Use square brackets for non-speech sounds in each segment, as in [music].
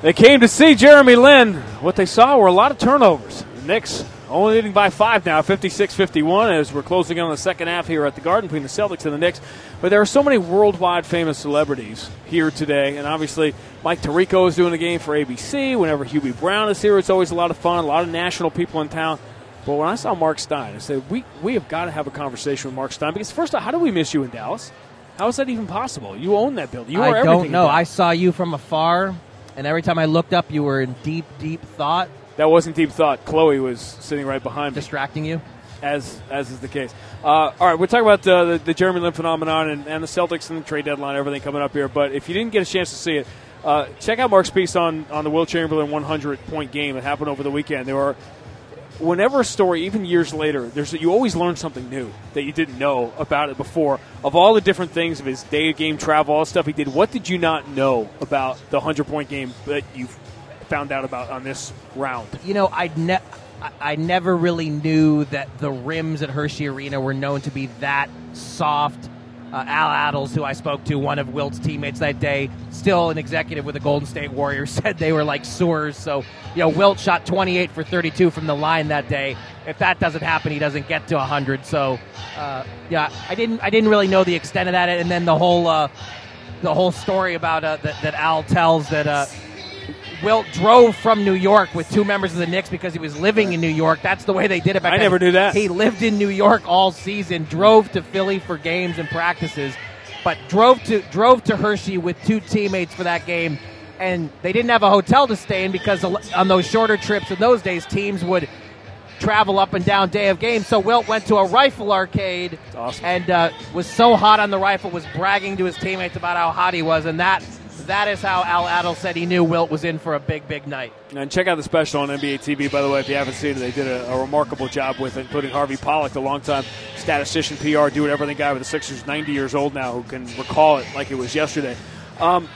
They came to see Jeremy Lin. What they saw were a lot of turnovers. The Knicks only leading by five now, 56 51, as we're closing in on the second half here at the Garden between the Celtics and the Knicks. But there are so many worldwide famous celebrities here today. And obviously, Mike Tirico is doing a game for ABC. Whenever Hubie Brown is here, it's always a lot of fun. A lot of national people in town. But when I saw Mark Stein, I said, we, we have got to have a conversation with Mark Stein because, first of all, how do we miss you in Dallas? How is that even possible? You own that building. You are I don't know. I saw you from afar, and every time I looked up, you were in deep, deep thought, That wasn't deep thought. Chloe was sitting right behind me. distracting you. as as is the case. Uh, all right, we're talking about uh, the, the Jeremy Lin phenomenon and, and the Celtics and the trade deadline, everything coming up here. But if you didn't get a chance to see it, uh, check out Mark's piece on on the Wilt Chamberlain 100 point game that happened over the weekend. There are whenever a story, even years later, there's you always learn something new that you didn't know about it before. Of all the different things of his day of game travel, all the stuff he did, what did you not know about the 100 point game that you found out about on this round? You know, I ne- I never really knew that the rims at Hershey Arena were known to be that soft. Uh, Al Attles, who I spoke to, one of Wilt's teammates that day, still an executive with the Golden State Warriors, [laughs] said they were like sewers. So, you know, Wilt shot 28 for 32 from the line that day. If that doesn't happen, he doesn't get to 100. So, uh, yeah, I didn't, I didn't really know the extent of that. And then the whole, uh, the whole story about uh, that, that Al tells that uh, Wilt drove from New York with two members of the Knicks because he was living in New York. That's the way they did it back I then. never knew that. He lived in New York all season, drove to Philly for games and practices, but drove to drove to Hershey with two teammates for that game. And they didn't have a hotel to stay in because on those shorter trips in those days, teams would travel up and down day of game. So Wilt went to a rifle arcade awesome. and uh, was so hot on the rifle, was bragging to his teammates about how hot he was, and that that is how Al Attles said he knew Wilt was in for a big, big night. And check out the special on NBA TV, by the way, if you haven't seen it. They did a, a remarkable job with it, including Harvey Pollack, the longtime statistician, PR, do it everything guy with the Sixers, 90 years old now, who can recall it like it was yesterday. Um,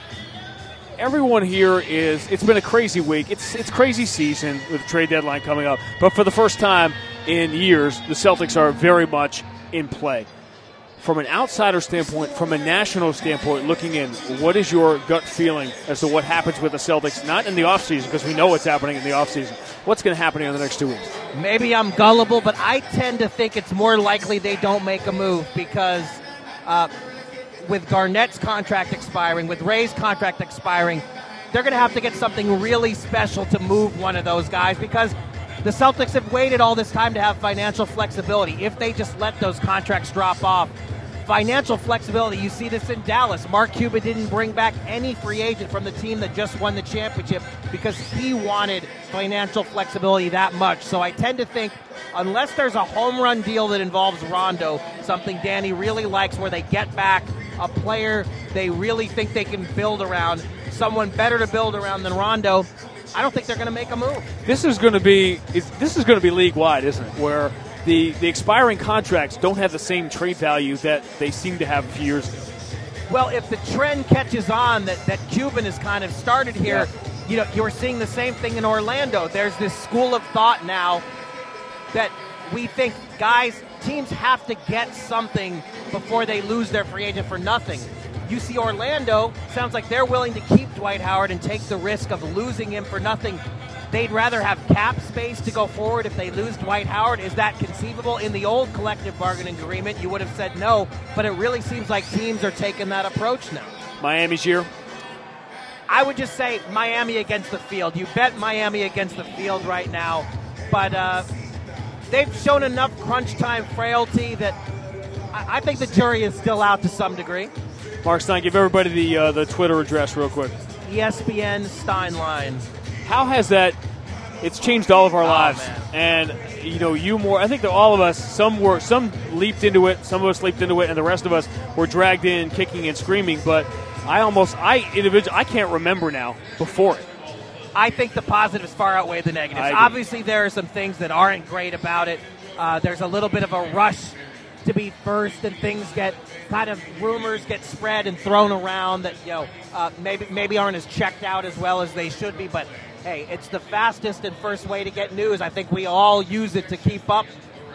everyone here is, it's been a crazy week. It's, it's crazy season with the trade deadline coming up. But for the first time in years, the Celtics are very much in play. From an outsider standpoint, from a national standpoint, looking in, what is your gut feeling as to what happens with the Celtics? Not in the offseason, because we know what's happening in the offseason. What's going to happen in the next two weeks? Maybe I'm gullible, but I tend to think it's more likely they don't make a move because uh, with Garnett's contract expiring, with Ray's contract expiring, they're going to have to get something really special to move one of those guys because the Celtics have waited all this time to have financial flexibility. If they just let those contracts drop off, financial flexibility, you see this in Dallas. Mark Cuban didn't bring back any free agent from the team that just won the championship because he wanted financial flexibility that much. So I tend to think unless there's a home run deal that involves Rondo, something Danny really likes where they get back a player they really think they can build around, someone better to build around than Rondo, I don't think they're going to make a move. This is going to be this is going to be league wide, isn't it? Where the, the expiring contracts don't have the same trade value that they seem to have a few years ago. Well, if the trend catches on that, that Cuban has kind of started here, you know, you're seeing the same thing in Orlando. There's this school of thought now that we think guys, teams have to get something before they lose their free agent for nothing. You see Orlando, sounds like they're willing to keep Dwight Howard and take the risk of losing him for nothing. They'd rather have cap space to go forward if they lose Dwight Howard. Is that conceivable? In the old collective bargaining agreement, you would have said no, but it really seems like teams are taking that approach now. Miami's year. I would just say Miami against the field. You bet Miami against the field right now, but uh, they've shown enough crunch time frailty that I, I think the jury is still out to some degree. Mark Stein, give everybody the uh, the Twitter address real quick. ESPN Steinline. How has that? It's changed all of our Oh, lives, man. and you know, you more. I think that all of us, some were, some leaped into it, some of us leaped into it, and the rest of us were dragged in, kicking and screaming. But I almost, I individual, I can't remember now before it. I think the positives far outweigh the negatives. Obviously, there are some things that aren't great about it. Uh, there's a little bit of a rush to be first, and things get kind of rumors get spread and thrown around that you know uh, maybe maybe aren't as checked out as well as they should be. But hey, it's the fastest and first way to get news. I think we all use it to keep up.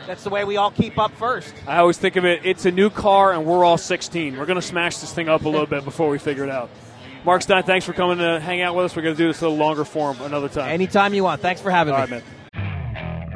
That's the way we all keep up first. I always think of it. It's a new car, and we're all 16. We're going to smash this thing up a little bit before we figure it out. Mark Stein, thanks for coming to hang out with us. We're going to do this a little longer form another time. Anytime you want. Thanks for having all me. right, man.